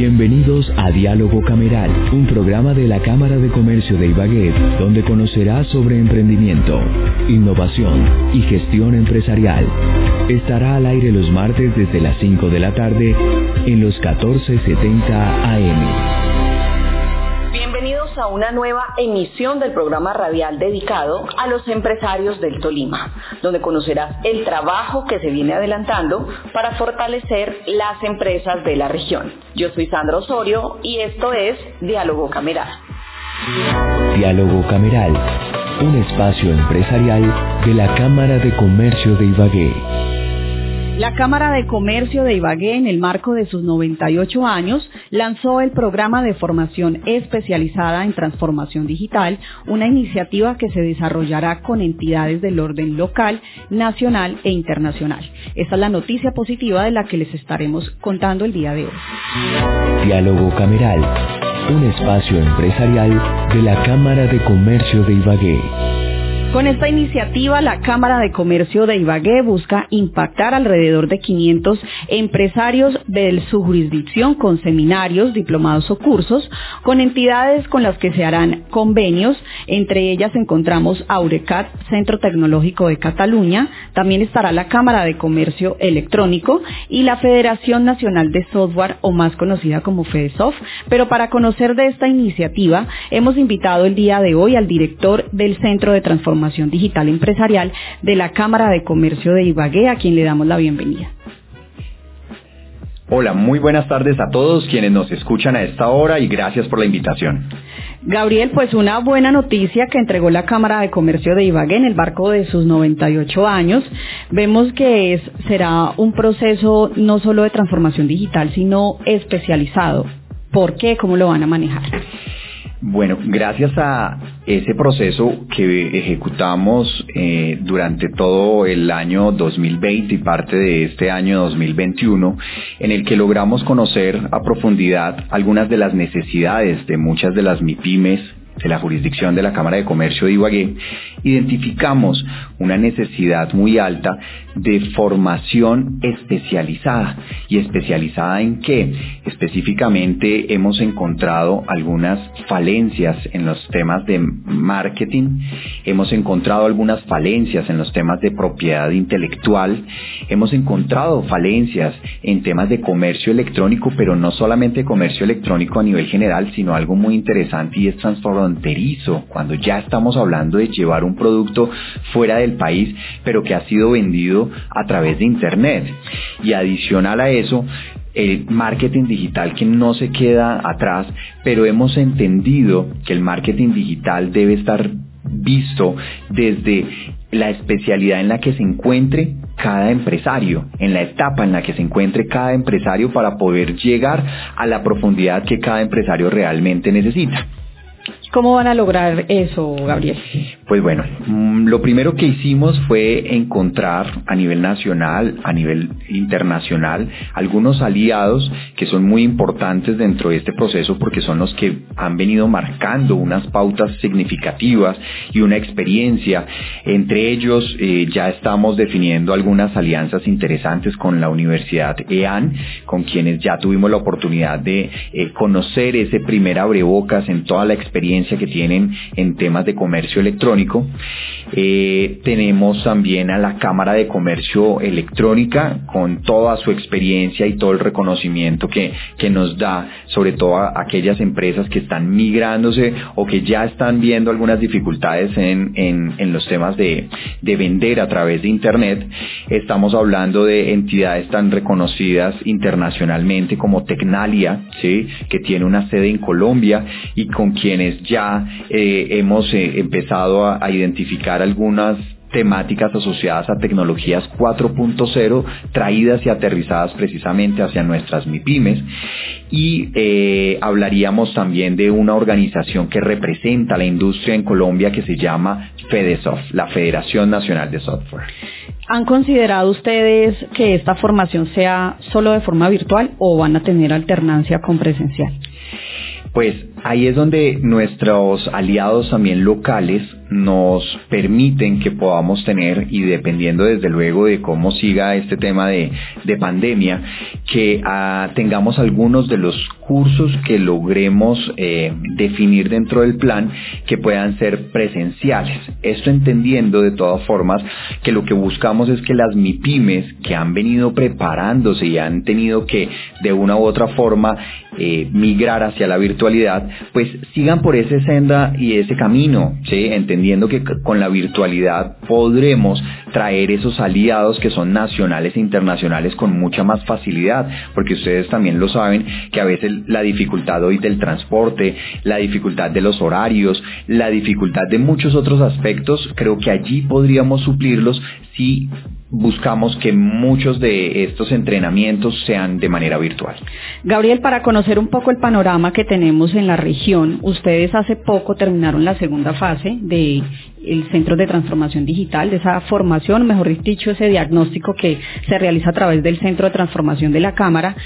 Bienvenidos a Diálogo Cameral, un programa de la Cámara de Comercio de Ibagué, donde conocerá sobre emprendimiento, innovación y gestión empresarial. Estará al aire los martes desde las 5 de la tarde en los 1470 AM a una nueva emisión del programa radial dedicado a los empresarios del Tolima, donde conocerás el trabajo que se viene adelantando para fortalecer las empresas de la región. Yo soy Sandra Osorio y esto es Diálogo Cameral. Diálogo Cameral, un espacio empresarial de la Cámara de Comercio de Ibagué. La Cámara de Comercio de Ibagué, en el marco de sus 98 años, lanzó el programa de formación especializada en transformación digital, una iniciativa que se desarrollará con entidades del orden local, nacional e internacional. Esta es la noticia positiva de la que les estaremos contando el día de hoy. Diálogo Cameral, un espacio empresarial de la Cámara de Comercio de Ibagué. Con esta iniciativa, la Cámara de Comercio de Ibagué busca impactar alrededor de 500 empresarios de su jurisdicción con seminarios, diplomados o cursos, con entidades con las que se harán convenios. Entre ellas encontramos Aurecat, Centro Tecnológico de Cataluña, también estará la Cámara de Comercio Electrónico y la Federación Nacional de Software, o más conocida como FEDESOF. Pero para conocer de esta iniciativa, hemos invitado el día de hoy al director del Centro de Transformación Digital Empresarial de la Cámara de Comercio de Ibagué, a quien le damos la bienvenida. Hola, muy buenas tardes a todos quienes nos escuchan a esta hora y gracias por la invitación. Gabriel, pues una buena noticia que entregó la Cámara de Comercio de Ibagué en el barco de sus 98 años. Vemos que es, será un proceso no solo de transformación digital, sino especializado. ¿Por qué? ¿Cómo lo van a manejar? Bueno, gracias a ese proceso que ejecutamos eh, durante todo el año 2020 y parte de este año 2021, en el que logramos conocer a profundidad algunas de las necesidades de muchas de las MIPIMES de la jurisdicción de la Cámara de Comercio de Ibagué, identificamos una necesidad muy alta de formación especializada. ¿Y especializada en qué? Específicamente hemos encontrado algunas falencias en los temas de marketing, hemos encontrado algunas falencias en los temas de propiedad intelectual, hemos encontrado falencias en temas de comercio electrónico, pero no solamente comercio electrónico a nivel general, sino algo muy interesante y es transfronterizo, cuando ya estamos hablando de llevar un producto fuera del país, pero que ha sido vendido a través de Internet. Y adicional a eso, el marketing digital que no se queda atrás, pero hemos entendido que el marketing digital debe estar visto desde la especialidad en la que se encuentre cada empresario, en la etapa en la que se encuentre cada empresario para poder llegar a la profundidad que cada empresario realmente necesita. ¿Cómo van a lograr eso, Gabriel? Pues bueno, mm, lo primero que hicimos fue encontrar a nivel nacional, a nivel internacional, algunos aliados que son muy importantes dentro de este proceso porque son los que han venido marcando unas pautas significativas y una experiencia. Entre ellos eh, ya estamos definiendo algunas alianzas interesantes con la Universidad EAN, con quienes ya tuvimos la oportunidad de eh, conocer ese primer abrebocas en toda la experiencia que tienen en temas de comercio electrónico. Eh, tenemos también a la Cámara de Comercio Electrónica con toda su experiencia y todo el reconocimiento que, que nos da, sobre todo a aquellas empresas que están migrándose o que ya están viendo algunas dificultades en, en, los temas de, de vender a través de Internet. Estamos hablando de entidades tan reconocidas internacionalmente como Tecnalia, ¿sí? que tiene una sede en Colombia y con quienes ya eh, hemos eh, empezado a, identificar algunas temáticas asociadas a tecnologías 4.0 traídas y aterrizadas precisamente hacia nuestras MIPIMES y eh, hablaríamos también de una organización que representa la industria en Colombia que se llama FEDESOFT, la Federación Nacional de Software. ¿Han considerado ustedes que esta formación sea solo de forma virtual o van a tener alternancia con presencial? Pues Ahí es donde nuestros aliados también locales nos permiten que podamos tener, y dependiendo desde luego de cómo siga este tema de, pandemia, que ah, tengamos algunos de los cursos que logremos eh, definir dentro del plan que puedan ser presenciales. Esto entendiendo de todas formas que lo que buscamos es que las MIPIMES que han venido preparándose y han tenido que de una u otra forma eh, migrar hacia la virtualidad, pues sigan por ese senda y ese camino, ¿sí? entendiendo que con la virtualidad podremos traer esos aliados que son nacionales e internacionales con mucha más facilidad, porque ustedes también lo saben que a veces la dificultad hoy del transporte, la dificultad de los horarios, la dificultad de muchos otros aspectos, creo que allí podríamos suplirlos si buscamos que muchos de estos entrenamientos sean de manera virtual. Gabriel, para conocer un poco el panorama que tenemos en la región, ustedes hace poco terminaron la segunda fase del Centro de Transformación Digital, de esa formación, mejor dicho, ese diagnóstico que se realiza a través del Centro de Transformación de la Cámara.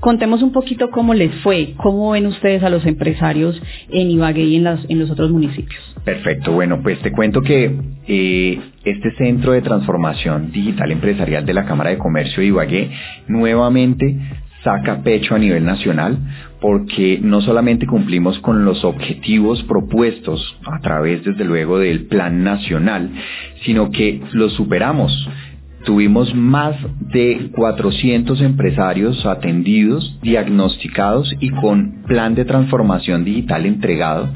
Contemos un poquito cómo les fue, cómo ven ustedes a los empresarios en Ibagué y en, los otros municipios. Perfecto, bueno, pues te cuento que eh, este centro de transformación digital empresarial de la Cámara de Comercio de Ibagué nuevamente saca pecho a nivel nacional porque no solamente cumplimos con los objetivos propuestos a través desde luego del plan nacional, sino que los superamos. Tuvimos más de 400 empresarios atendidos, diagnosticados y con plan de transformación digital entregado.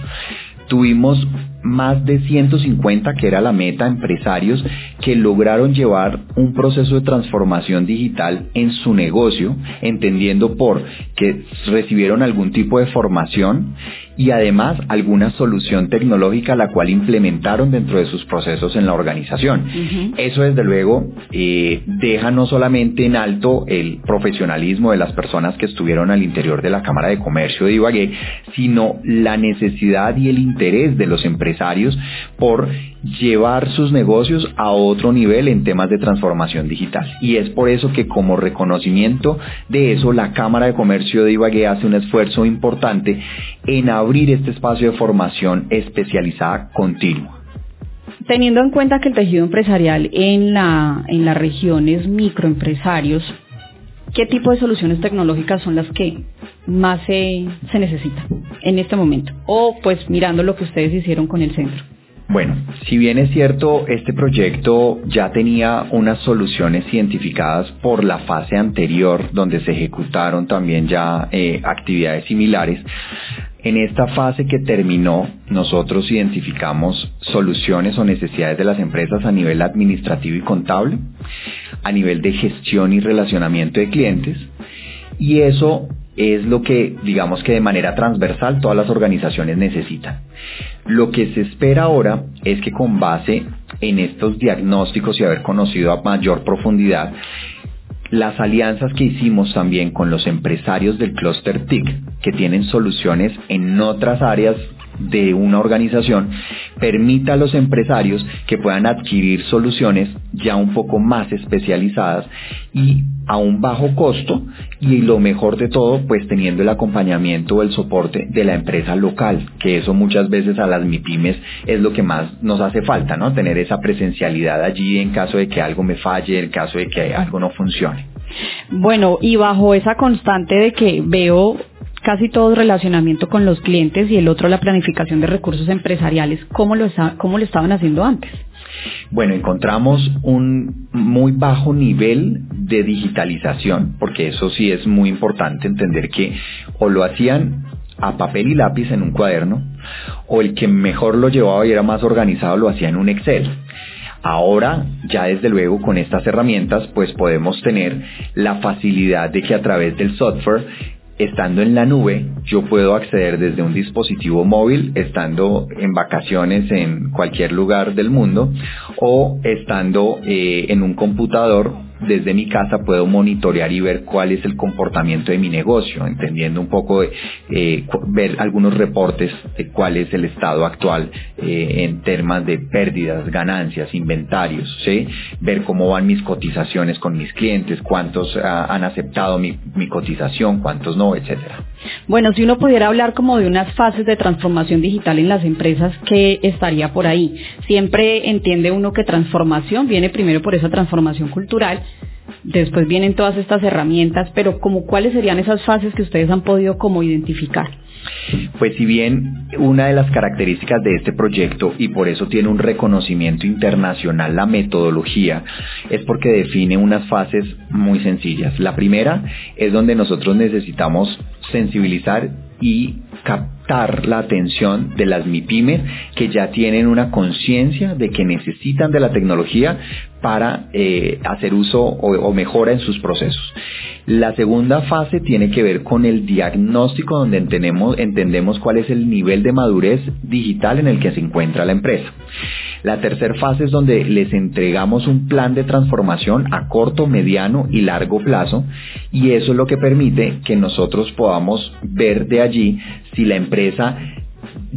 Tuvimos más de 150, que era la meta, empresarios que lograron llevar un proceso de transformación digital en su negocio, entendiendo por que recibieron algún tipo de formación y además alguna solución tecnológica la cual implementaron dentro de sus procesos en la organización. Eso desde luego eh, deja no solamente en alto el profesionalismo de las personas que estuvieron al interior de la Cámara de Comercio de Ibagué, sino la necesidad y el interés de los empresarios por llevar sus negocios a otro nivel en temas de transformación digital. Y es por eso que como reconocimiento de eso, la Cámara de Comercio de Ibagué hace un esfuerzo importante en abrir este espacio de formación especializada continua. Teniendo en cuenta que el tejido empresarial en la, en la región es microempresarios, ¿qué tipo de soluciones tecnológicas son las que más se, se necesitan en este momento? O pues mirando lo que ustedes hicieron con el centro. Bueno, si bien es cierto, este proyecto ya tenía unas soluciones identificadas por la fase anterior, donde se ejecutaron también ya eh, actividades similares, en esta fase que terminó, nosotros identificamos soluciones o necesidades de las empresas a nivel administrativo y contable, a nivel de gestión y relacionamiento de clientes, y eso es lo que digamos que de manera transversal todas las organizaciones necesitan. Lo que se espera ahora es que con base en estos diagnósticos y haber conocido a mayor profundidad, las alianzas que hicimos también con los empresarios del Cluster TIC, que tienen soluciones en otras áreas de una organización permita a los empresarios que puedan adquirir soluciones ya un poco más especializadas y a un bajo costo y lo mejor de todo pues teniendo el acompañamiento o el soporte de la empresa local que eso muchas veces a las MIPIMES es lo que más nos hace falta no tener esa presencialidad allí en caso de que algo me falle en caso de que algo no funcione. Bueno y bajo esa constante de que veo casi todo relacionamiento con los clientes y el otro la planificación de recursos empresariales. ¿Cómo lo, cómo lo estaban haciendo antes? Bueno, encontramos un muy bajo nivel de digitalización, porque eso sí es muy importante entender que o lo hacían a papel y lápiz en un cuaderno, o el que mejor lo llevaba y era más organizado lo hacía en un Excel. Ahora, ya desde luego con estas herramientas, pues podemos tener la facilidad de que a través del software estando en la nube, yo puedo acceder desde un dispositivo móvil, estando en vacaciones en cualquier lugar del mundo, o estando eh, en un computador desde mi casa puedo monitorear y ver cuál es el comportamiento de mi negocio, entendiendo un poco, eh, ver algunos reportes de cuál es el estado actual eh, en temas de pérdidas, ganancias, inventarios, ¿sí? ver cómo van mis cotizaciones con mis clientes, cuántos ah, han aceptado mi, mi cotización, cuántos no, etcétera. Bueno, si uno pudiera hablar como de unas fases de transformación digital en las empresas, ¿qué estaría por ahí? Siempre entiende uno que transformación viene primero por esa transformación cultural, después vienen todas estas herramientas, pero como cuáles serían esas fases que ustedes han podido como identificar. Pues si bien una de las características de este proyecto, y por eso tiene un reconocimiento internacional la metodología, es porque define unas fases muy sencillas. La primera es donde nosotros necesitamos sensibilizar y captar la atención de las MIPIMES que ya tienen una conciencia de que necesitan de la tecnología para eh, hacer uso o, mejora en sus procesos. La segunda fase tiene que ver con el diagnóstico donde entendemos cuál es el nivel de madurez digital en el que se encuentra la empresa. La tercera fase es donde les entregamos un plan de transformación a corto, mediano y largo plazo y eso es lo que permite que nosotros podamos ver de allí si la empresa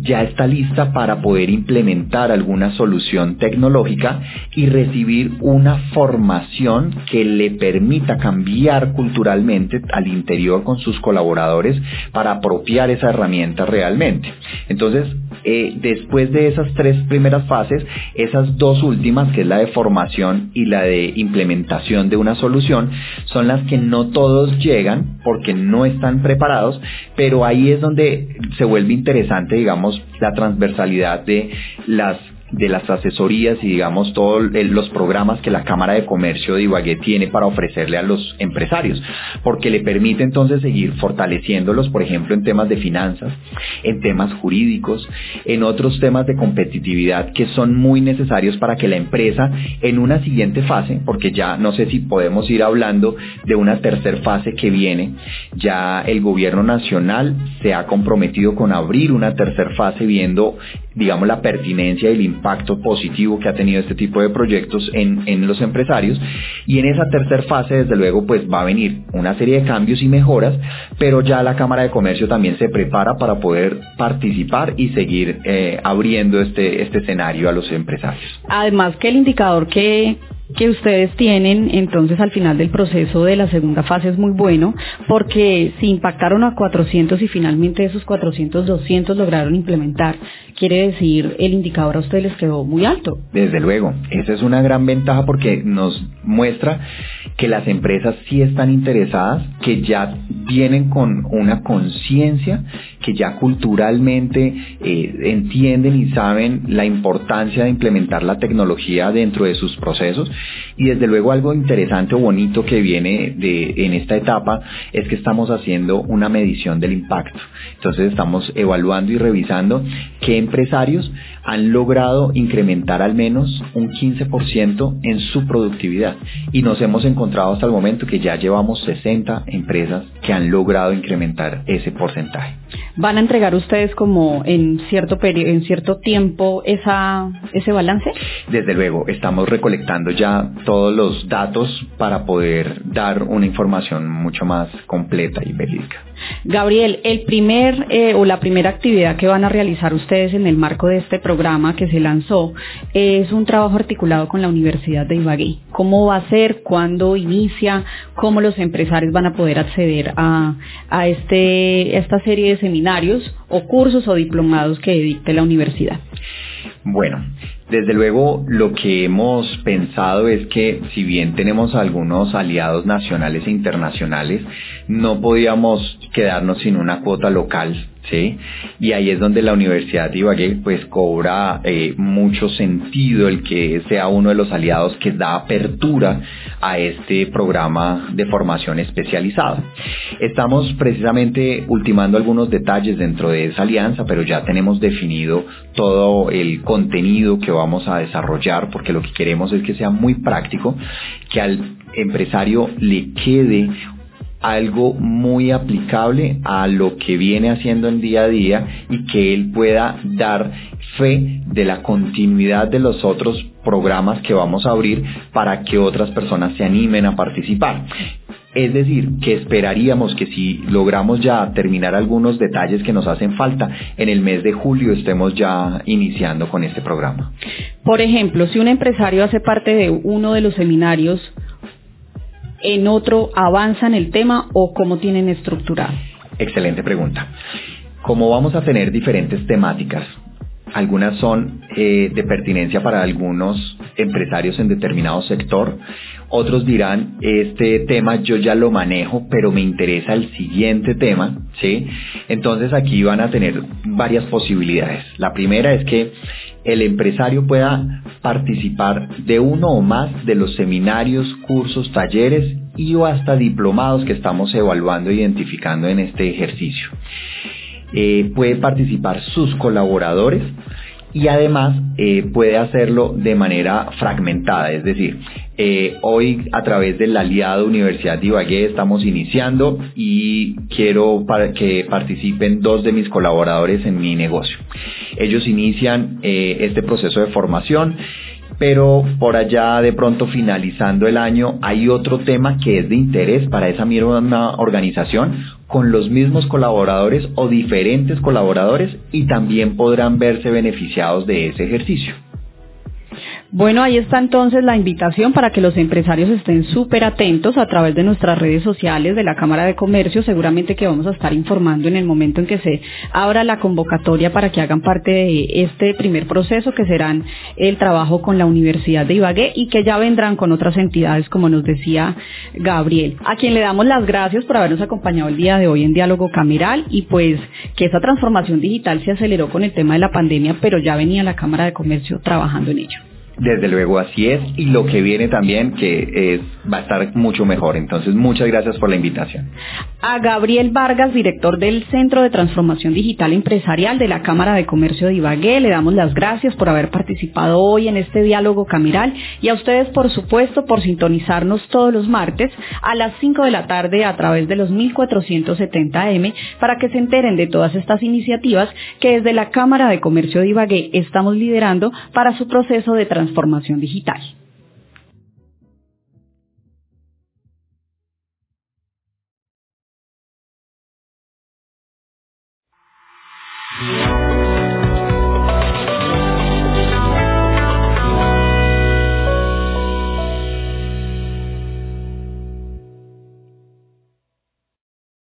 ya está lista para poder implementar alguna solución tecnológica y recibir una formación que le permita cambiar culturalmente al interior con sus colaboradores para apropiar esa herramienta realmente. Entonces, eh, después de esas tres primeras fases, esas dos últimas, que es la de formación y la de implementación de una solución, son las que no todos llegan porque no están preparados, pero ahí es donde se vuelve interesante, digamos, la transversalidad de las de las asesorías y digamos todos los programas que la Cámara de Comercio de Ibagué tiene para ofrecerle a los empresarios, porque le permite entonces seguir fortaleciéndolos, por ejemplo, en temas de finanzas, en temas jurídicos, en otros temas de competitividad que son muy necesarios para que la empresa en una siguiente fase, porque ya no sé si podemos ir hablando de una tercera fase que viene, ya el gobierno nacional se ha comprometido con abrir una tercera fase viendo, digamos, la pertinencia y el impacto positivo que ha tenido este tipo de proyectos en, en los empresarios. Y en esa tercera fase, desde luego, pues va a venir una serie de cambios y mejoras, pero ya la Cámara de Comercio también se prepara para poder participar y seguir eh, abriendo este, este escenario a los empresarios. Además que el indicador que que ustedes tienen entonces al final del proceso de la segunda fase es muy bueno porque si impactaron a 400 y finalmente esos 400, 200 lograron implementar, quiere decir el indicador a ustedes les quedó muy alto. Desde luego, esa es una gran ventaja porque nos muestra que las empresas sí están interesadas, que ya vienen con una conciencia, que ya culturalmente eh, entienden y saben la importancia de implementar la tecnología dentro de sus procesos y desde luego algo interesante o bonito que viene de, en esta etapa es que estamos haciendo una medición del impacto. Entonces estamos evaluando y revisando qué empresarios han logrado incrementar al menos un 15% en su productividad. Y nos hemos encontrado hasta el momento que ya llevamos 60 empresas que han logrado incrementar ese porcentaje. ¿Van a entregar ustedes como en cierto periodo, en cierto tiempo esa, ese balance? Desde luego, estamos recolectando ya todos los datos para poder dar una información mucho más completa y verídica. Gabriel, el primer eh, o la primera actividad que van a realizar ustedes en el marco de este programa que se lanzó es un trabajo articulado con la Universidad de Ibagué. ¿Cómo va a ser? ¿Cuándo inicia? ¿Cómo los empresarios van a poder acceder a, a este, esta serie de seminarios o cursos o diplomados que dicte la universidad? Bueno, desde luego lo que hemos pensado es que si bien tenemos algunos aliados nacionales e internacionales, no podíamos quedarnos sin una cuota local ¿sí? Y ahí es donde la Universidad de Ibagué pues cobra eh, mucho sentido el que sea uno de los aliados que da apertura a este programa de formación especializada. Estamos precisamente ultimando algunos detalles dentro de esa alianza, pero ya tenemos definido todo el contenido que vamos a desarrollar porque lo que queremos es que sea muy práctico, que al empresario le quede algo muy aplicable a lo que viene haciendo en día a día y que él pueda dar fe de la continuidad de los otros programas que vamos a abrir para que otras personas se animen a participar. Es decir, que esperaríamos que si logramos ya terminar algunos detalles que nos hacen falta, en el mes de julio estemos ya iniciando con este programa. Por ejemplo, si un empresario hace parte de uno de los seminarios, en otro avanza en el tema o cómo tienen estructurado? Excelente pregunta. Como vamos a tener diferentes temáticas, algunas son eh, de pertinencia para algunos empresarios en determinado sector, otros dirán, este tema yo ya lo manejo, pero me interesa el siguiente tema, ¿sí? Entonces aquí van a tener varias posibilidades. La primera es que el empresario pueda participar de uno o más de los seminarios, cursos, talleres y o hasta diplomados que estamos evaluando e identificando en este ejercicio. Eh, puede participar sus colaboradores y además eh, puede hacerlo de manera fragmentada, es decir, eh, hoy a través del aliado Universidad de Ibagué estamos iniciando y quiero que participen dos de mis colaboradores en mi negocio. Ellos inician este proceso de formación pero por allá de pronto finalizando el año hay otro tema que es de interés para esa misma organización con los mismos colaboradores o diferentes colaboradores y también podrán verse beneficiados de ese ejercicio. Bueno, ahí está entonces la invitación para que los empresarios estén súper atentos a través de nuestras redes sociales de la Cámara de Comercio. Seguramente que vamos a estar informando en el momento en que se abra la convocatoria para que hagan parte de este primer proceso que serán el trabajo con la Universidad de Ibagué y que ya vendrán con otras entidades como nos decía Gabriel, a quien le damos las gracias por habernos acompañado el día de hoy en Diálogo Cameral y pues que esa transformación digital se aceleró con el tema de la pandemia, pero ya venía la Cámara de Comercio trabajando en ello. Desde luego así es y lo que viene también que es, va a estar mucho mejor. Entonces muchas gracias por la invitación. A Gabriel Vargas, director del Centro de Transformación Digital Empresarial de la Cámara de Comercio de Ibagué, le damos las gracias por haber participado hoy en este diálogo cameral y a ustedes por supuesto por sintonizarnos todos los martes a las 5 de la tarde a través de los 1470M para que se enteren de todas estas iniciativas que desde la Cámara de Comercio de Ibagué estamos liderando para su proceso de transformación transformación digital.